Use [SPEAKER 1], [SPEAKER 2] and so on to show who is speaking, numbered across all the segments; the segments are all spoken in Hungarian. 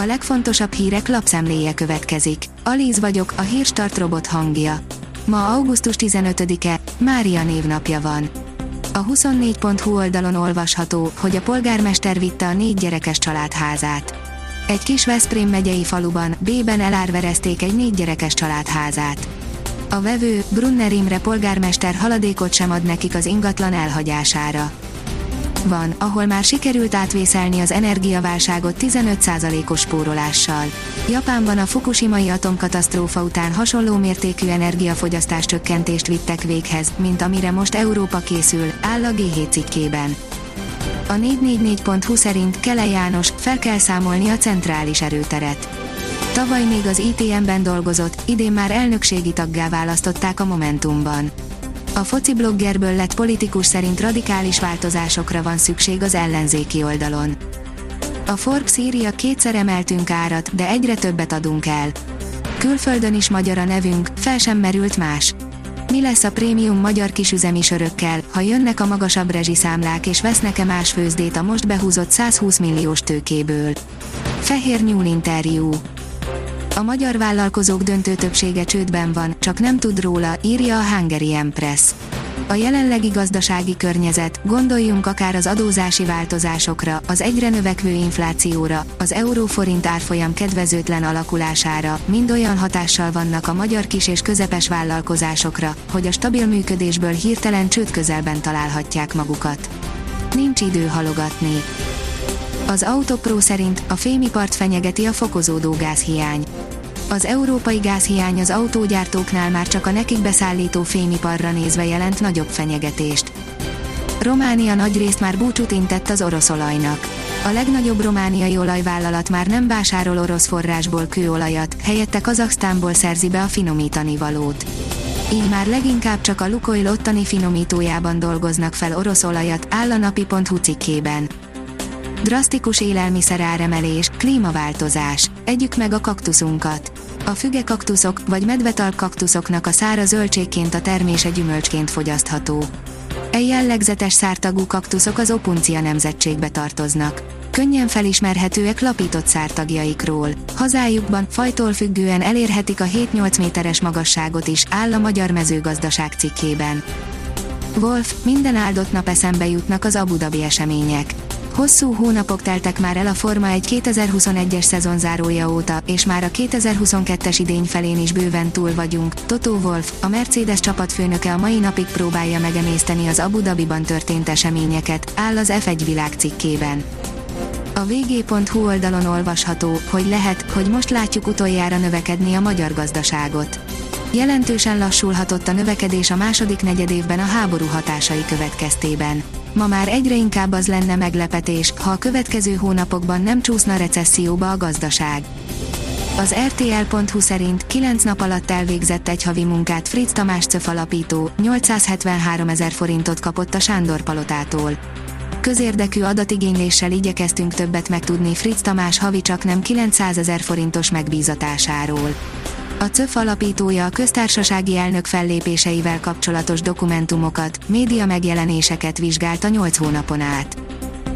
[SPEAKER 1] A legfontosabb hírek lapszemléje következik. Alíz vagyok, a hírstart robot hangja. Ma augusztus 15-e, Mária névnapja van. A 24.hu oldalon olvasható, hogy a polgármester vitte a négy gyerekes család házát. Egy kis Veszprém megyei faluban, B-ben elárverezték egy négy gyerekes család. A vevő, Brunner Imre polgármester haladékot sem ad nekik az ingatlan elhagyására. Van, ahol már sikerült átvészelni az energiaválságot 15%-os spórolással. Japánban a Fukushimai atomkatasztrófa után hasonló mértékű energiafogyasztás csökkentést vittek véghez, mint amire most Európa készül, áll a G7 cikkében. A 444.hu szerint Kele János, fel kell számolni a centrális erőteret. Tavaly még az ITM-ben dolgozott, idén már elnökségi taggá választották a Momentumban. A foci bloggerből lett politikus szerint radikális változásokra van szükség az ellenzéki oldalon. A Forbes írja kétszer emeltünk árat, de egyre többet adunk el. Külföldön is magyar a nevünk, fel sem merült más. Mi lesz a prémium magyar kisüzemi sörökkel, ha jönnek a magasabb rezsiszámlák és vesznek-e más főzdét a most behúzott 120 milliós tőkéből? Fehér nyúl interjú. A magyar vállalkozók döntő többsége csődben van, csak nem tud róla, írja a Hungary Empress. A jelenlegi gazdasági környezet, gondoljunk akár az adózási változásokra, az egyre növekvő inflációra, az euróforint árfolyam kedvezőtlen alakulására, mind olyan hatással vannak a magyar kis és közepes vállalkozásokra, hogy a stabil működésből hirtelen csőd közelben találhatják magukat. Nincs idő halogatni. Az Autopro szerint a fémipart fenyegeti a fokozódó gázhiány az európai gázhiány az autógyártóknál már csak a nekik beszállító fémiparra nézve jelent nagyobb fenyegetést. Románia nagyrészt már búcsút intett az orosz olajnak. A legnagyobb romániai olajvállalat már nem vásárol orosz forrásból kőolajat, helyette Kazaksztánból szerzi be a finomítani valót. Így már leginkább csak a Lukoil ottani finomítójában dolgoznak fel orosz olajat, áll a napi.hu cikkében. Drasztikus élelmiszer áremelés, klímaváltozás. Együk meg a kaktuszunkat. A fügekaktuszok vagy medvetalp kaktuszoknak a szára zöldségként a termése gyümölcsként fogyasztható. E jellegzetes szártagú kaktuszok az opuncia nemzetségbe tartoznak. Könnyen felismerhetőek lapított szártagjaikról. Hazájukban fajtól függően elérhetik a 7-8 méteres magasságot is, áll a Magyar Mezőgazdaság cikkében. Wolf, minden áldott nap eszembe jutnak az Abu Dhabi események Hosszú hónapok teltek már el a Forma 1 2021-es szezonzárója óta, és már a 2022-es idény felén is bőven túl vagyunk. Toto Wolf, a Mercedes csapatfőnöke a mai napig próbálja megemészteni az Abu Dhabiban történt eseményeket, áll az F1 világ cikkében. A vg.hu oldalon olvasható, hogy lehet, hogy most látjuk utoljára növekedni a magyar gazdaságot. Jelentősen lassulhatott a növekedés a második negyedévben a háború hatásai következtében. Ma már egyre inkább az lenne meglepetés, ha a következő hónapokban nem csúszna recesszióba a gazdaság. Az RTL.hu szerint 9 nap alatt elvégzett egy havi munkát Fritz Tamás CÖF alapító, 873 ezer forintot kapott a Sándor Palotától. Közérdekű adatigényléssel igyekeztünk többet megtudni Fritz Tamás havi csak nem 900 ezer forintos megbízatásáról. A CÖF alapítója a köztársasági elnök fellépéseivel kapcsolatos dokumentumokat, média megjelenéseket vizsgálta 8 hónapon át.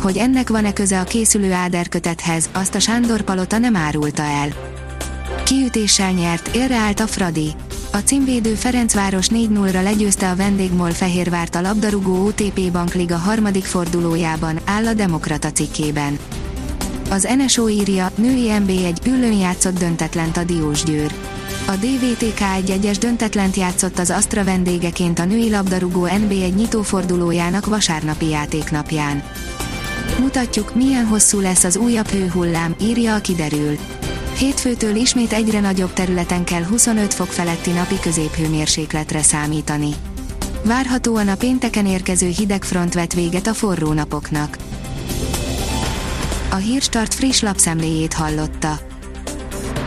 [SPEAKER 1] Hogy ennek van-e köze a készülő Áder kötethez, azt a Sándor Palota nem árulta el. Kiütéssel nyert, élre állt a Fradi. A címvédő Ferencváros 4-0-ra legyőzte a vendégmol Fehérvárt a labdarúgó OTP Bankliga harmadik fordulójában, áll a Demokrata cikkében. Az NSO írja, női MB1 ülőn játszott döntetlent a Diósgyőr. A DVTK egy egyes döntetlent játszott az Astra vendégeként a női labdarúgó NB1 nyitófordulójának vasárnapi játéknapján. Mutatjuk, milyen hosszú lesz az újabb hőhullám, írja a kiderül. Hétfőtől ismét egyre nagyobb területen kell 25 fok feletti napi középhőmérsékletre számítani. Várhatóan a pénteken érkező hideg front vet véget a forró napoknak. A Hírstart friss lapszemléjét hallotta.